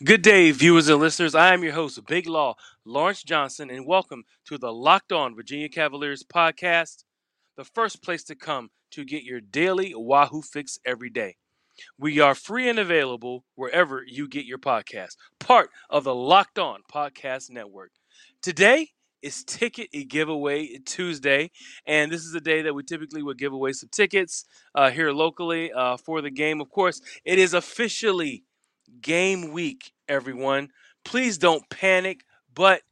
Good day, viewers and listeners. I am your host, Big Law Lawrence Johnson, and welcome to the Locked On Virginia Cavaliers podcast, the first place to come to get your daily Wahoo fix every day. We are free and available wherever you get your podcast, part of the Locked On Podcast Network. Today is Ticket Giveaway Tuesday, and this is a day that we typically would give away some tickets uh, here locally uh, for the game. Of course, it is officially game week, everyone. Please don't panic, but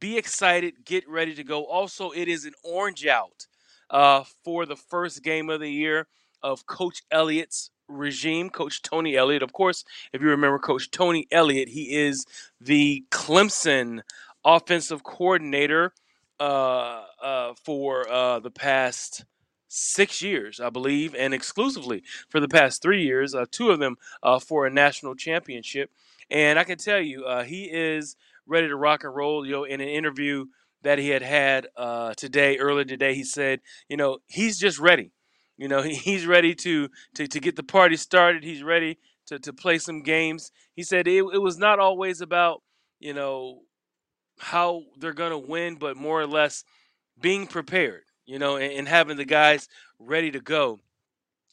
be excited. Get ready to go. Also, it is an orange out uh, for the first game of the year of Coach Elliott's regime, Coach Tony Elliott. Of course, if you remember Coach Tony Elliott, he is the Clemson offensive coordinator uh, uh, for uh, the past six years, I believe, and exclusively for the past three years, uh, two of them uh, for a national championship. And I can tell you, uh, he is ready to rock and roll. You know, in an interview that he had had uh, today, earlier today, he said, you know, he's just ready. You know, he's ready to to, to get the party started. He's ready to, to play some games. He said it, it was not always about, you know, how they're going to win, but more or less being prepared you know, and, and having the guys ready to go.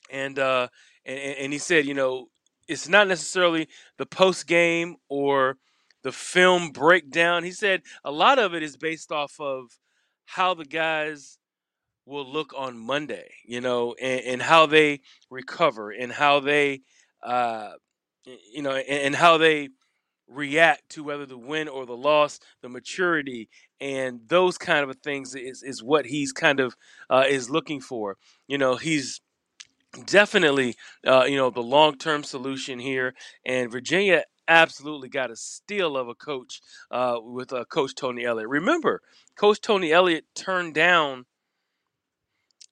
And uh, and, and he said, you know, it's not necessarily the post game or the film breakdown. He said a lot of it is based off of how the guys will look on Monday, you know, and, and how they recover and how they, uh, you know, and, and how they react to whether the win or the loss, the maturity and those kind of things is, is what he's kind of uh, is looking for. You know, he's definitely uh, you know the long term solution here, and Virginia absolutely got a steal of a coach uh, with uh, Coach Tony Elliott. Remember, Coach Tony Elliott turned down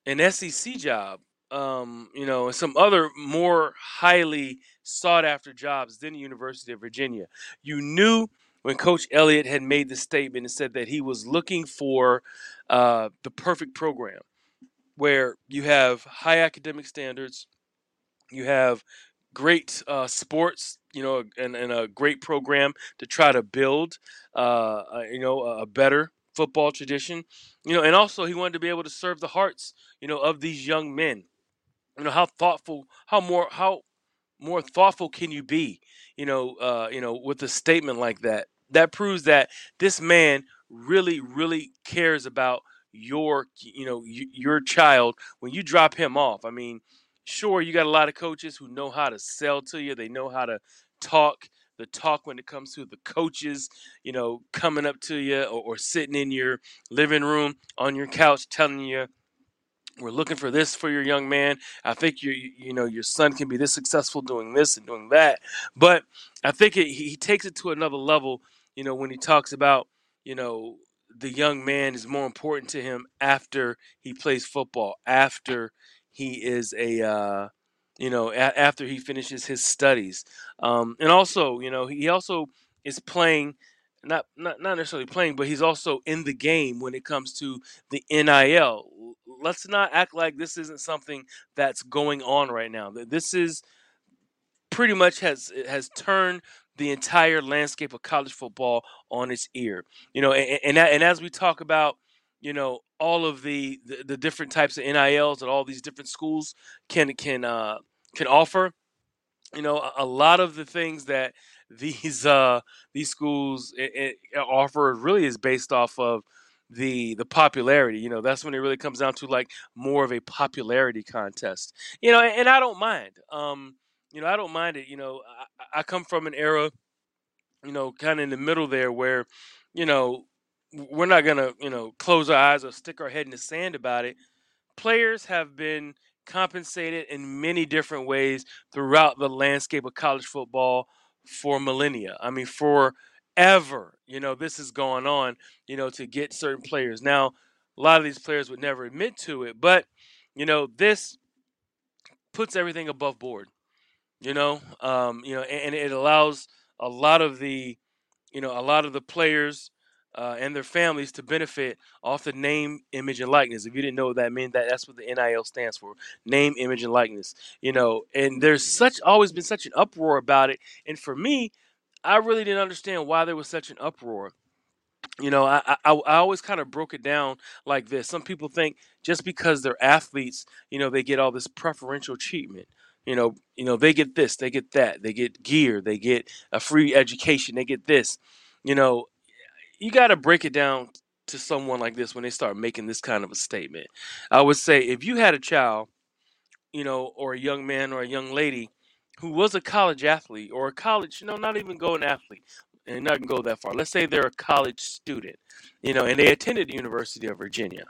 an SEC job um, you know, and some other more highly sought after jobs than the University of Virginia. You knew when Coach Elliott had made the statement and said that he was looking for uh, the perfect program where you have high academic standards, you have great uh, sports, you know, and, and, a great program to try to build, uh, you know, a better football tradition, you know, and also he wanted to be able to serve the hearts, you know, of these young men you know how thoughtful how more how more thoughtful can you be you know uh you know with a statement like that? That proves that this man really really cares about your you know your child when you drop him off. I mean sure you got a lot of coaches who know how to sell to you. They know how to talk the talk when it comes to the coaches you know coming up to you or, or sitting in your living room on your couch telling you we're looking for this for your young man. I think you you know your son can be this successful doing this and doing that. But I think it, he takes it to another level. You know when he talks about you know the young man is more important to him after he plays football, after he is a uh, you know a- after he finishes his studies, um, and also you know he also is playing not, not not necessarily playing, but he's also in the game when it comes to the NIL. Let's not act like this isn't something that's going on right now. This is pretty much has has turned the entire landscape of college football on its ear. You know, and and, and as we talk about, you know, all of the, the, the different types of NILs that all these different schools can can uh, can offer. You know, a, a lot of the things that these uh these schools it, it offer really is based off of the the popularity you know that's when it really comes down to like more of a popularity contest you know and, and i don't mind um you know i don't mind it you know I, I come from an era you know kind of in the middle there where you know we're not gonna you know close our eyes or stick our head in the sand about it players have been compensated in many different ways throughout the landscape of college football for millennia. I mean, forever. You know, this is going on. You know, to get certain players. Now, a lot of these players would never admit to it, but you know, this puts everything above board. You know, um, you know, and, and it allows a lot of the, you know, a lot of the players uh, and their families to benefit off the name, image, and likeness. If you didn't know what that means, that that's what the NIL stands for: name, image, and likeness. You know, and there's such always been such an uproar about it. And for me, I really didn't understand why there was such an uproar. You know, I, I, I always kind of broke it down like this. Some people think just because they're athletes, you know, they get all this preferential treatment. You know, you know, they get this, they get that, they get gear, they get a free education, they get this. You know, you got to break it down to someone like this when they start making this kind of a statement. I would say if you had a child, you know, or a young man or a young lady who was a college athlete or a college, you know, not even go an athlete and not go that far. Let's say they're a college student, you know, and they attended the University of Virginia,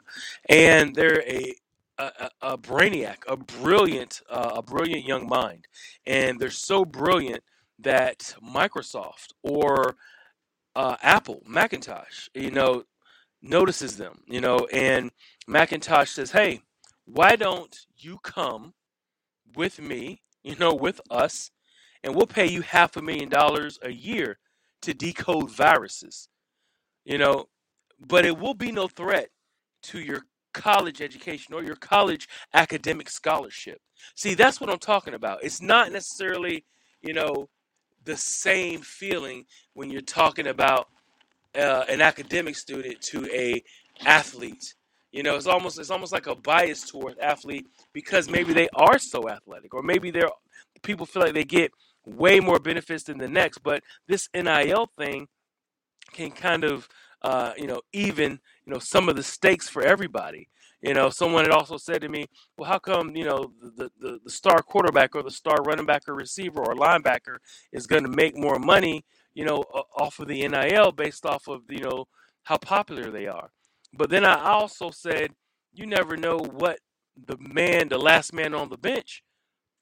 and they're a a, a brainiac, a brilliant, uh, a brilliant young mind, and they're so brilliant that Microsoft or uh, Apple, Macintosh, you know, notices them, you know, and Macintosh says, "Hey, why don't you come with me, you know, with us, and we'll pay you half a million dollars a year to decode viruses, you know, but it will be no threat to your college education or your college academic scholarship. See, that's what I'm talking about. It's not necessarily, you know, the same feeling when you're talking about uh, an academic student to a athlete. You know, it's almost it's almost like a bias toward athlete because maybe they are so athletic, or maybe they're people feel like they get way more benefits than the next. But this NIL thing can kind of uh, you know even you know some of the stakes for everybody. You know, someone had also said to me, "Well, how come you know the the, the star quarterback or the star running back or receiver or linebacker is going to make more money, you know, off of the NIL based off of you know how popular they are?" But then I also said, "You never know what the man, the last man on the bench,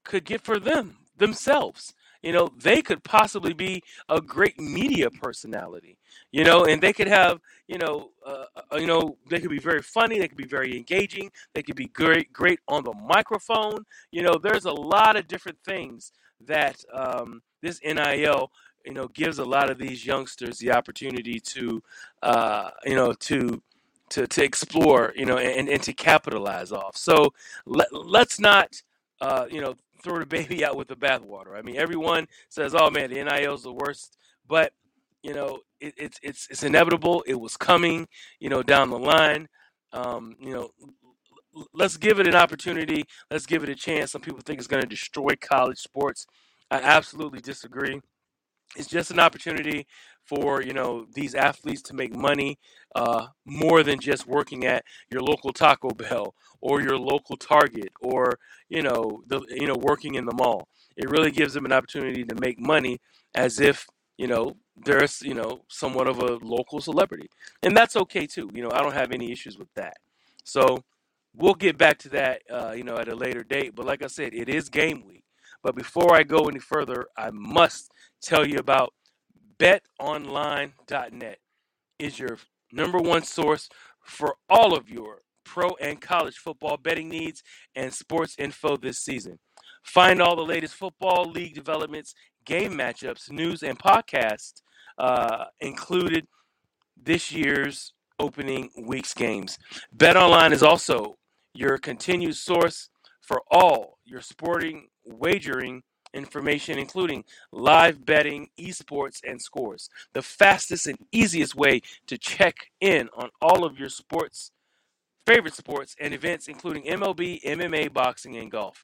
could get for them themselves." you know, they could possibly be a great media personality, you know, and they could have, you know, uh, uh, you know, they could be very funny, they could be very engaging, they could be great, great on the microphone. You know, there's a lot of different things that um, this NIL, you know, gives a lot of these youngsters the opportunity to, uh, you know, to to, to explore, you know, and, and to capitalize off. So let, let's not, uh, you know, throw the baby out with the bathwater. I mean, everyone says, "Oh man, the NIL is the worst," but you know, it, it's it's it's inevitable. It was coming, you know, down the line. Um, you know, let's give it an opportunity. Let's give it a chance. Some people think it's going to destroy college sports. I absolutely disagree. It's just an opportunity for you know these athletes to make money uh, more than just working at your local Taco Bell or your local Target or you know the you know working in the mall. It really gives them an opportunity to make money as if you know they're you know somewhat of a local celebrity, and that's okay too. You know I don't have any issues with that. So we'll get back to that uh, you know at a later date. But like I said, it is game week. But before I go any further, I must tell you about betonline.net is your number one source for all of your pro and college football betting needs and sports info this season. Find all the latest football league developments, game matchups, news, and podcasts uh, included this year's opening week's games. BetOnline is also your continued source for all your sporting wagering information, including live betting, esports, and scores. The fastest and easiest way to check in on all of your sports, favorite sports, and events, including MLB, MMA, boxing, and golf.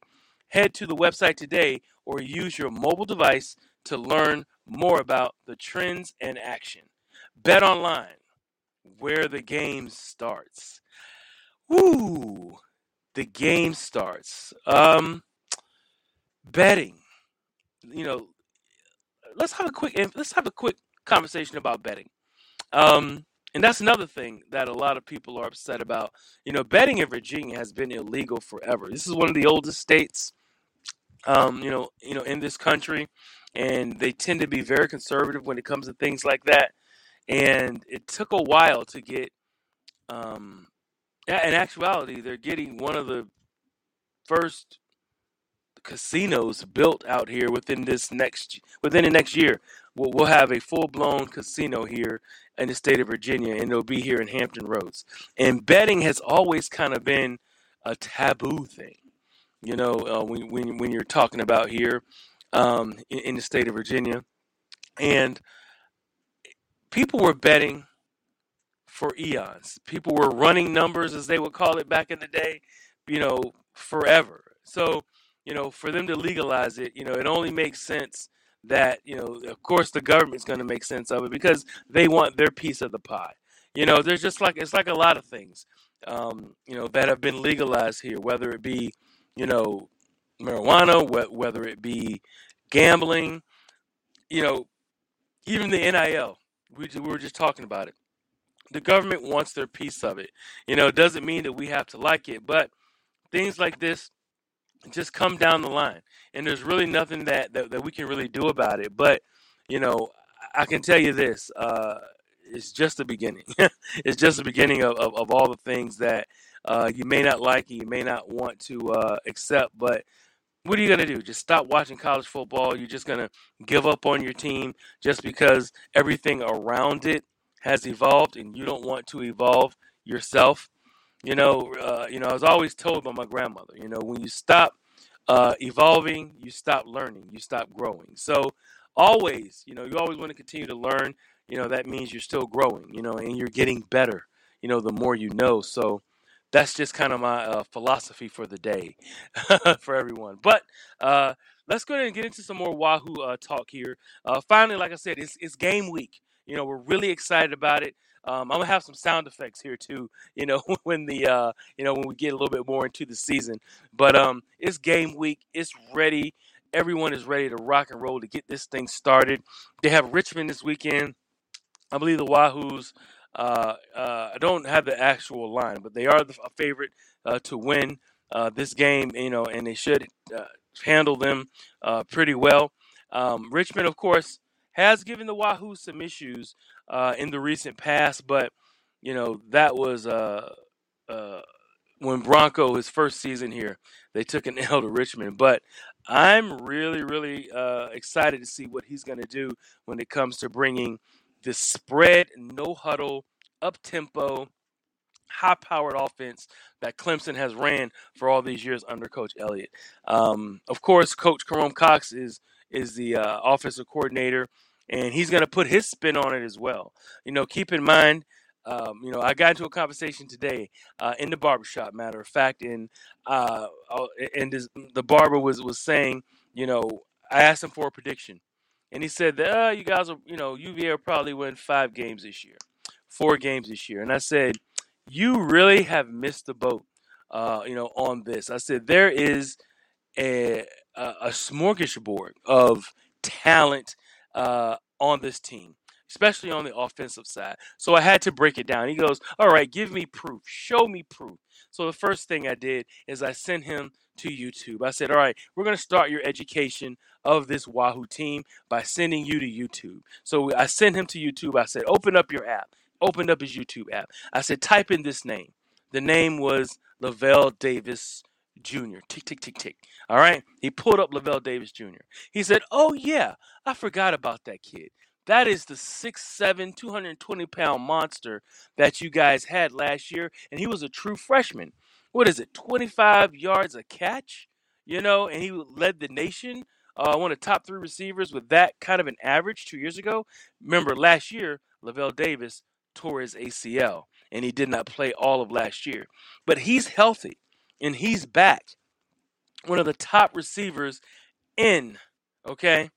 Head to the website today or use your mobile device to learn more about the trends and action. Bet online, where the game starts. Woo! The game starts. Um, betting you know, let's have a quick let's have a quick conversation about betting. Um, and that's another thing that a lot of people are upset about. You know, betting in Virginia has been illegal forever. This is one of the oldest states, um, you know, you know, in this country, and they tend to be very conservative when it comes to things like that. And it took a while to get. Um, in actuality, they're getting one of the first casinos built out here within this next within the next year. We'll, we'll have a full blown casino here in the state of Virginia, and it'll be here in Hampton Roads. And betting has always kind of been a taboo thing, you know, uh, when, when when you're talking about here um, in, in the state of Virginia. and people were betting for eons. People were running numbers, as they would call it back in the day, you know, forever. So, you know, for them to legalize it, you know, it only makes sense that, you know, of course the government's going to make sense of it because they want their piece of the pie. You know, there's just like, it's like a lot of things, um, you know, that have been legalized here, whether it be, you know, marijuana, whether it be gambling, you know, even the NIL. We, we were just talking about it the government wants their piece of it. You know, it doesn't mean that we have to like it, but things like this just come down the line. And there's really nothing that, that, that we can really do about it. But, you know, I can tell you this uh, it's just the beginning. it's just the beginning of, of, of, all the things that uh, you may not like and you may not want to uh, accept. But what are you going to do? Just stop watching college football? You're just going to give up on your team just because everything around it has evolved and you don't want to evolve yourself. You know, uh, you know, I was always told by my grandmother, you know, when you stop uh, evolving, you stop learning, you stop growing. So always, you know, you always want to continue to learn. You know, that means you're still growing, you know, and you're getting better, you know, the more you know. So that's just kind of my uh, philosophy for the day for everyone. But uh, let's go ahead and get into some more Wahoo uh, talk here. Uh, finally, like I said, it's, it's game week. You know, we're really excited about it. Um, I'm gonna have some sound effects here too. You know, when the uh, you know when we get a little bit more into the season. But um, it's game week. It's ready. Everyone is ready to rock and roll to get this thing started. They have Richmond this weekend. I believe the Wahoos. Uh, uh, I don't have the actual line, but they are the, a favorite uh, to win uh, this game. You know, and they should uh, handle them uh, pretty well. Um, Richmond, of course, has given the Wahoo some issues uh, in the recent past, but you know that was uh, uh, when Bronco his first season here. They took an L to Richmond, but I'm really, really uh, excited to see what he's going to do when it comes to bringing the spread, no huddle, up tempo, high powered offense that Clemson has ran for all these years under Coach Elliott. Um, of course, Coach Jerome Cox is is the uh, offensive coordinator, and he's going to put his spin on it as well. You know, keep in mind, um, you know, I got into a conversation today uh, in the barbershop, matter of fact, and uh, and this, the barber was was saying, you know, I asked him for a prediction, and he said that uh, you guys will, you know, UVA will probably win five games this year, four games this year, and I said, you really have missed the boat, uh, you know, on this. I said there is a a, a smorgasbord of talent uh, on this team, especially on the offensive side. So I had to break it down. He goes, All right, give me proof. Show me proof. So the first thing I did is I sent him to YouTube. I said, All right, we're going to start your education of this Wahoo team by sending you to YouTube. So I sent him to YouTube. I said, Open up your app. Opened up his YouTube app. I said, Type in this name. The name was Lavelle Davis Jr. Tick, tick, tick, tick. All right. He pulled up Lavelle Davis Jr. He said, Oh, yeah, I forgot about that kid. That is the 6'7, 220 pound monster that you guys had last year. And he was a true freshman. What is it, 25 yards a catch? You know, and he led the nation. Uh, one of the top three receivers with that kind of an average two years ago. Remember, last year, Lavelle Davis tore his ACL and he did not play all of last year. But he's healthy and he's back. One of the top receivers in, okay,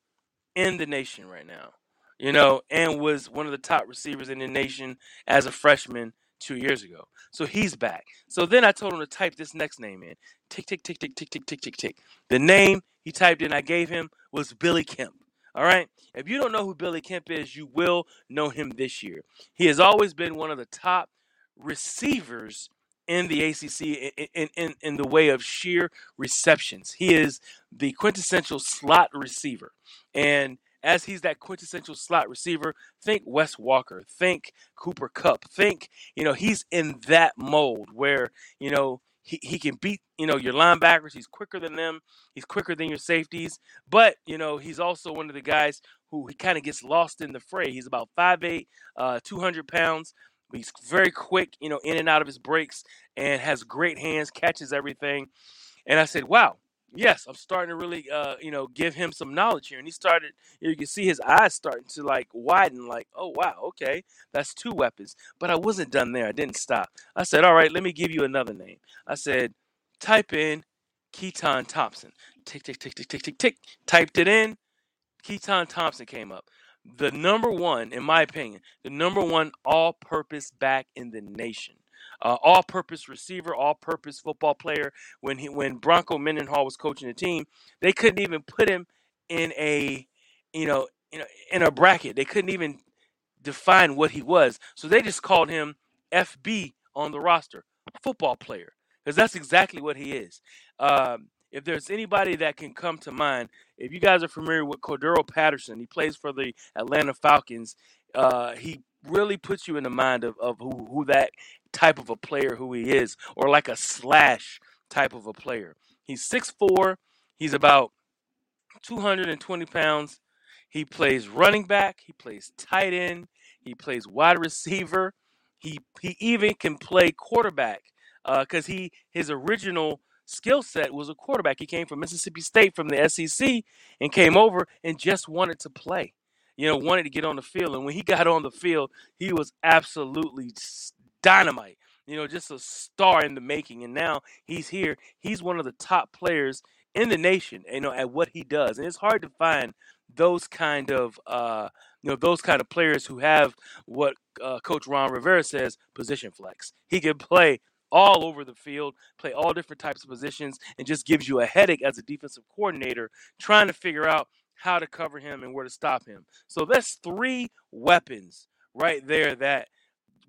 in the nation right now. You know, and was one of the top receivers in the nation as a freshman two years ago. So he's back. So then I told him to type this next name in. Tick, tick, tick, tick, tick, tick, tick, tick, tick. The name he typed in I gave him was Billy Kemp. All right. If you don't know who Billy Kemp is, you will know him this year. He has always been one of the top receivers in the ACC in, in, in the way of sheer receptions. He is the quintessential slot receiver. And as he's that quintessential slot receiver, think Wes Walker, think Cooper Kupp, think, you know, he's in that mold where, you know, he, he can beat, you know, your linebackers. He's quicker than them. He's quicker than your safeties. But, you know, he's also one of the guys who he kind of gets lost in the fray. He's about 5'8, uh, 200 pounds. He's very quick, you know, in and out of his breaks and has great hands, catches everything. And I said, wow, yes, I'm starting to really, uh, you know, give him some knowledge here. And he started, you can see his eyes starting to like widen, like, oh, wow, okay, that's two weapons. But I wasn't done there. I didn't stop. I said, all right, let me give you another name. I said, type in Keytaon Thompson. Tick, tick, tick, tick, tick, tick, tick. Typed it in. Keytaon Thompson came up. The number one, in my opinion, the number one all purpose back in the nation uh, all-purpose receiver, all-purpose football player. When he when Bronco Mendenhall was coaching the team, they couldn't even put him in a you know you know in a bracket. They couldn't even define what he was, so they just called him FB on the roster, football player, because that's exactly what he is. Um, if there's anybody that can come to mind, if you guys are familiar with Cordarrelle Patterson, he plays for the Atlanta Falcons. Uh, he really puts you in the mind of, of who, who that type of a player who he is, or like a slash type of a player. He's 6'4, he's about 220 pounds. He plays running back, he plays tight end, he plays wide receiver. He he even can play quarterback because uh, he his original skill set was a quarterback. He came from Mississippi State from the SEC and came over and just wanted to play. You know, wanted to get on the field. And when he got on the field, he was absolutely dynamite. You know, just a star in the making. And now he's here. He's one of the top players in the nation, you know, at what he does. And it's hard to find those kind of uh, you know those kind of players who have what uh, Coach Ron Rivera says position flex. He can play all over the field, play all different types of positions, and just gives you a headache as a defensive coordinator trying to figure out how to cover him and where to stop him. So that's three weapons right there that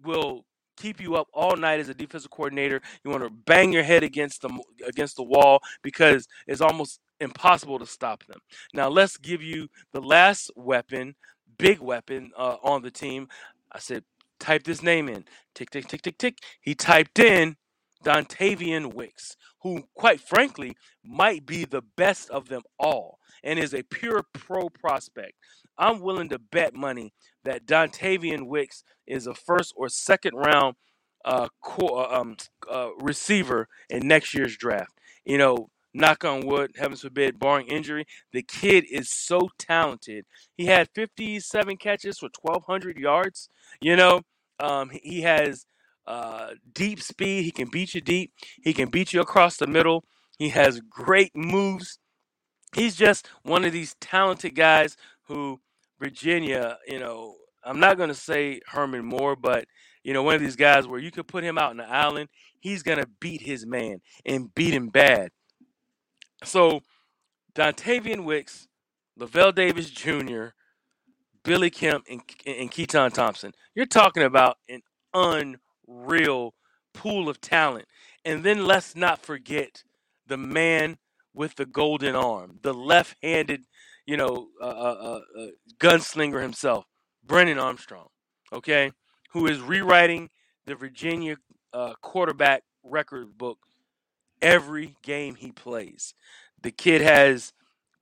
will keep you up all night as a defensive coordinator. You want to bang your head against the against the wall because it's almost impossible to stop them. Now let's give you the last weapon, big weapon uh, on the team. I said type his name in. Tick tick tick tick tick. He typed in Dontayvion Wicks, who quite frankly might be the best of them all and is a pure pro prospect. I'm willing to bet money that Dontayvion Wicks is a first or second round uh, uh, um, uh, receiver in next year's draft. You know, knock on wood, heavens forbid, barring injury, the kid is so talented. He had 57 catches for 1,200 yards. You know, um, he has uh, deep speed. He can beat you deep. He can beat you across the middle. He has great moves. He's just one of these talented guys who Virginia, you know, I'm not going to say Herman Moore, but you know, one of these guys where you could put him out in the island, he's going to beat his man and beat him bad. So, Dontayvion Wicks, Lavelle Davis Jr., Billy Kemp, and, and Keytaon Thompson. You're talking about an unreal pool of talent. And then let's not forget the man with the golden arm, the left handed you know, uh, uh, uh, uh, gunslinger himself, Brennan Armstrong, okay, who is rewriting the Virginia uh, quarterback record book every game he plays. The kid has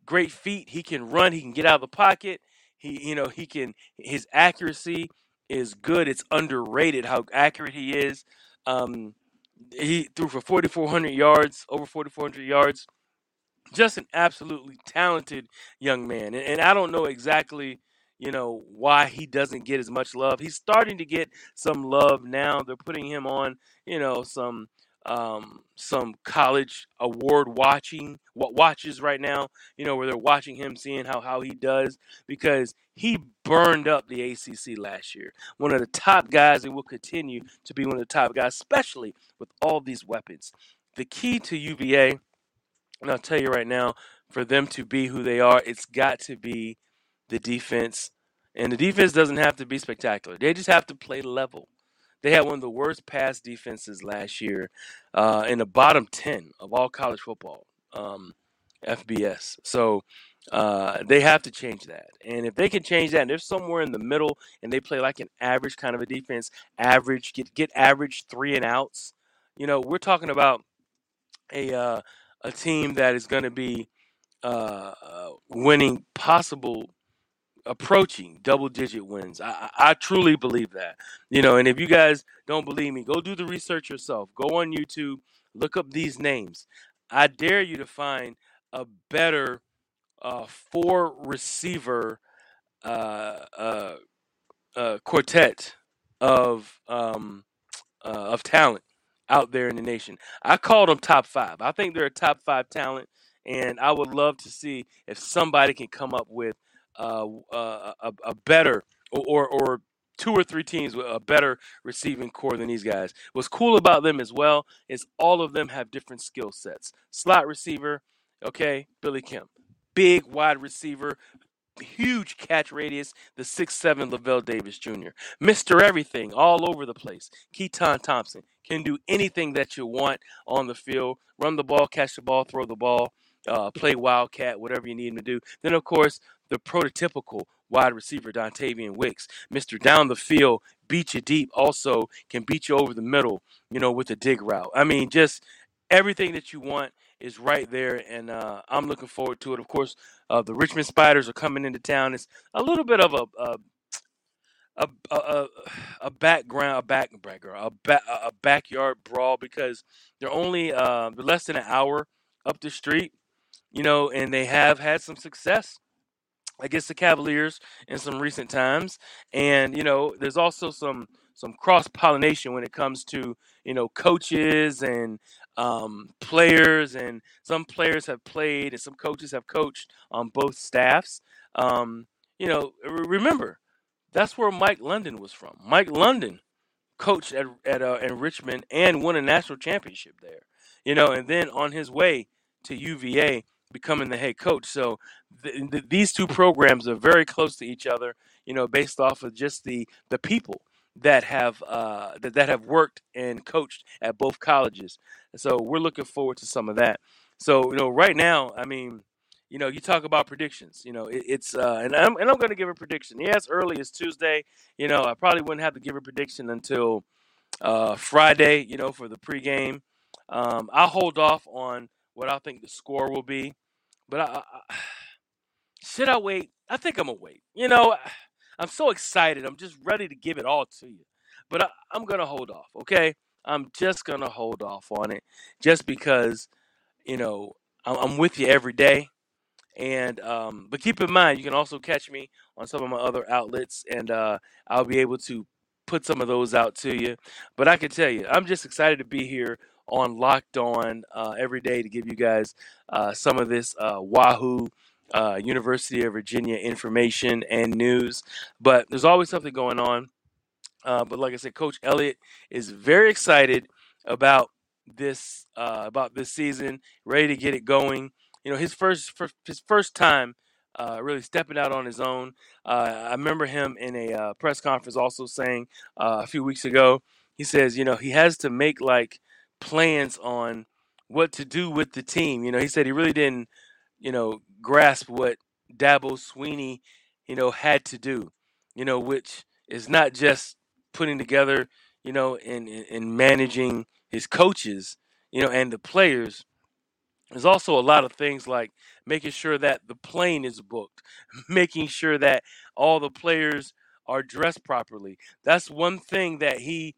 great feet. He can run. He can get out of the pocket. He, you know, he can. His accuracy is good. It's underrated how accurate he is. Um, he threw for 4,400 yards, over 4,400 yards just an absolutely talented young man. And, and I don't know exactly, you know, why he doesn't get as much love. He's starting to get some love now. They're putting him on, you know, some um, some college award watching what watches right now, you know, where they're watching him, seeing how how he does because he burned up the ACC last year. One of the top guys and will continue to be one of the top guys, especially with all these weapons. The key to UVA and I'll tell you right now, for them to be who they are, it's got to be the defense. And the defense doesn't have to be spectacular. They just have to play level. They had one of the worst pass defenses last year uh, in the bottom 10 of all college football, um, FBS. So uh, they have to change that. And if they can change that, and they're somewhere in the middle and they play like an average kind of a defense, average, get, get average three and outs, you know, we're talking about a. Uh, a team that is going to be uh, winning possible approaching double digit wins. I, I truly believe that. You know, and if you guys don't believe me, go do the research yourself. Go on YouTube, look up these names. I dare you to find a better uh, four receiver uh, uh, uh, quartet of um, uh, of talent out there in the nation. I called them top five. I think they're a top five talent, and I would love to see if somebody can come up with uh, uh, a, a better or, or two or three teams with a better receiving corps than these guys. What's cool about them as well is all of them have different skill sets. Slot receiver, okay, Billy Kemp. Big wide receiver, huge catch radius, the six-seven Lavelle Davis Jr. Mr. Everything all over the place. Keytaon Thompson can do anything that you want on the field. Run the ball, catch the ball, throw the ball, uh, play wildcat, whatever you need him to do. Then, of course, the prototypical wide receiver, Dontayvion Wicks. Mr. Down the field, beat you deep, also can beat you over the middle, you know, with a dig route. I mean, just everything that you want is right there, and uh, I'm looking forward to it. Of course, uh, the Richmond Spiders are coming into town. It's a little bit of a a a, a, a background, a back background, a, ba- a backyard brawl because they're only uh, less than an hour up the street, you know, and they have had some success against the Cavaliers in some recent times. And you know, there's also some some cross pollination when it comes to you know coaches and um, players, and some players have played and some coaches have coached on both staffs. Um, you know, remember that's where Mike London was from. Mike London coached at at uh, in Richmond and won a national championship there. You know, and then on his way to UVA, becoming the head coach. So th- th- these two programs are very close to each other, you know, based off of just the the people that have uh, that, that have worked and coached at both colleges. So we're looking forward to some of that. So you know, right now, I mean, you know, you talk about predictions. You know, it, it's uh, and I'm and I'm going to give a prediction. Yes, early is Tuesday. You know, I probably wouldn't have to give a prediction until uh, Friday. You know, for the pregame. Um, I'll hold off on what I think the score will be. But I, I, should I wait? I think I'm gonna wait. You know, I'm so excited. I'm just ready to give it all to you. But I, I'm gonna hold off. Okay, I'm just gonna hold off on it, just because you know I'm, I'm with you every day. And um, but keep in mind, you can also catch me on some of my other outlets, and uh, I'll be able to put some of those out to you. But I can tell you, I'm just excited to be here on Locked On uh, every day to give you guys uh, some of this uh, Wahoo. Uh, University of Virginia information and news, but there's always something going on. Uh, but like I said, Coach Elliott is very excited about this about this season, ready to get it going. You know, his first his first time uh, really stepping out on his own. Uh, I remember him in a uh, press conference also saying a few weeks ago, he says, you know, he has to make like plans on what to do with the team. You know, he said he really didn't, you know, grasp what Dabo Swinney, you know, had to do, you know, which is not just putting together, you know, and, and managing his coaches, you know, and the players. There's also a lot of things like making sure that the plane is booked, making sure that all the players are dressed properly. That's one thing that he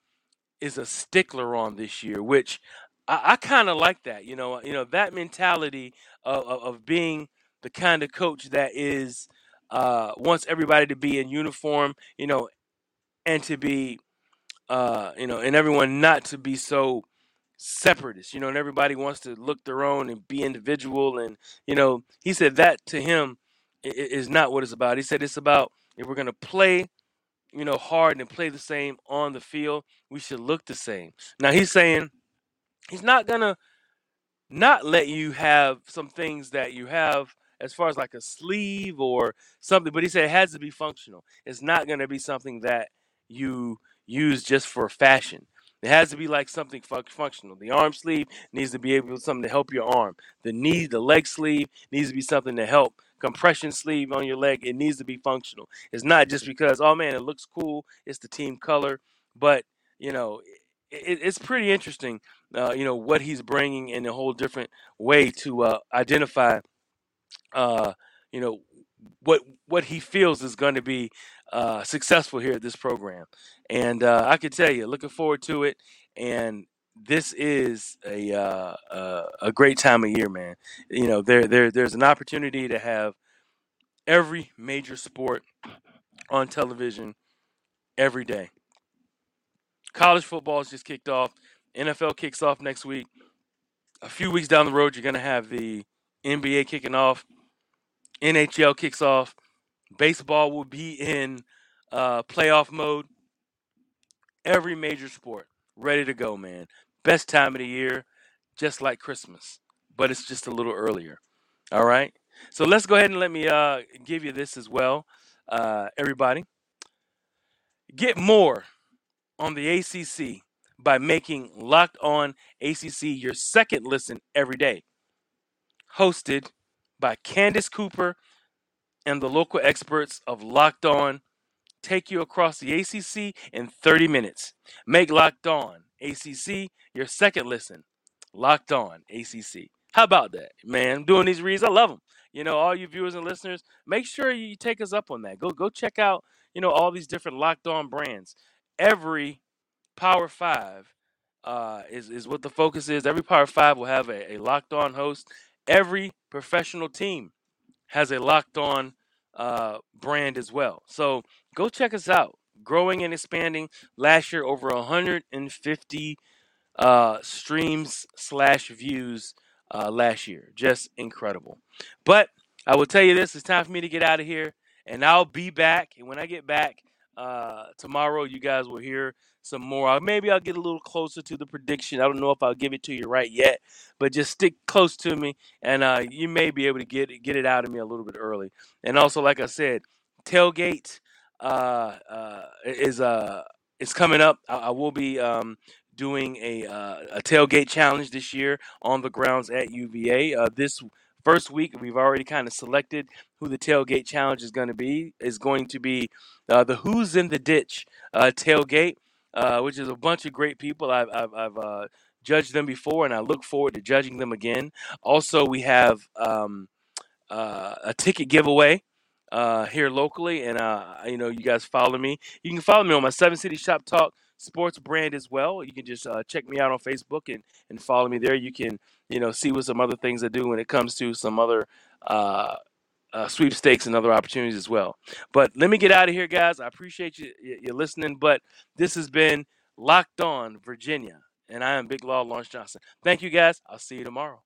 is a stickler on this year, which I, I kind of like that. You know, you know that mentality of, of, of being the kind of coach that is uh, wants everybody to be in uniform. You know, and to be uh, you know, and everyone not to be so separatist, you know, and everybody wants to look their own and be individual. And, you know, he said that to him is not what it's about. He said it's about if we're going to play, you know, hard and play the same on the field, we should look the same. Now, he's saying he's not to not let you have some things that you have as far as like a sleeve or something, but he said it has to be functional. It's not to be something that you use just for fashion. It has to be like something functional. The arm sleeve needs to be able to something to help your arm. The knee, the leg sleeve needs to be something to help. Compression sleeve on your leg, it needs to be functional. It's not just because, oh man, it looks cool. It's the team color, but you know, it, it's pretty interesting. Uh, you know what he's bringing in a whole different way to uh, identify. Uh, you know what what he feels is going to be uh, successful here at this program. And uh, I can tell you, looking forward to it. And this is a uh, uh, a great time of year, man. You know, there there there's an opportunity to have every major sport on television every day. College football has just kicked off. NFL kicks off next week. A few weeks down the road, you're going to have the NBA kicking off. NHL kicks off. Baseball will be in uh, playoff mode. Every major sport ready to go, man. Best time of the year, just like Christmas, but it's just a little earlier. All right. So let's go ahead and let me uh, give you this as well, uh, everybody. Get more on the ACC by making Locked On ACC your second listen every day. Hosted by Candace Cooper and the local experts of Locked On take you across the ACC in 30 minutes. Make Locked On ACC your second listen. Locked On ACC. How about that, man? I'm doing these reads. I love them. You know, all you viewers and listeners, make sure you take us up on that. Go go check out, you know, all these different Locked On brands. Every Power Five uh, is is what the focus is. Every Power Five will have a, a Locked On host. Every professional team has a Locked On uh, brand as well. So go check us out. Growing and expanding. Last year, over 150 uh, streams slash views uh, last year. Just incredible. But I will tell you this: it's time for me to get out of here, and I'll be back. And when I get back uh, tomorrow, you guys will hear some more. Maybe I'll get a little closer to the prediction. I don't know if I'll give it to you right yet, but just stick close to me, and uh, you may be able to get get it out of me a little bit early. And also, like I said, tailgate uh, uh, is uh, is coming up. I, I will be um, doing a uh, a tailgate challenge this year on the grounds at UVA. Uh, this first week, we've already kind of selected who the tailgate challenge is going to be. Is going to be uh, the Who's in the Ditch uh, tailgate, uh, which is a bunch of great people. I've, I've, I've judged them before, and I look forward to judging them again. Also, we have um, uh, a ticket giveaway uh, here locally, and uh, you know, you guys follow me. You can follow me on my Seven City Shop Talk sports brand as well. You can just uh, check me out on Facebook and and follow me there. You can you know see what some other things I do when it comes to some other. Uh, uh, sweepstakes and other opportunities as well. But let me get out of here, guys. I appreciate you you listening. But this has been Locked On Virginia, and I am Big Law Lawrence Johnson. Thank you, guys. I'll see you tomorrow.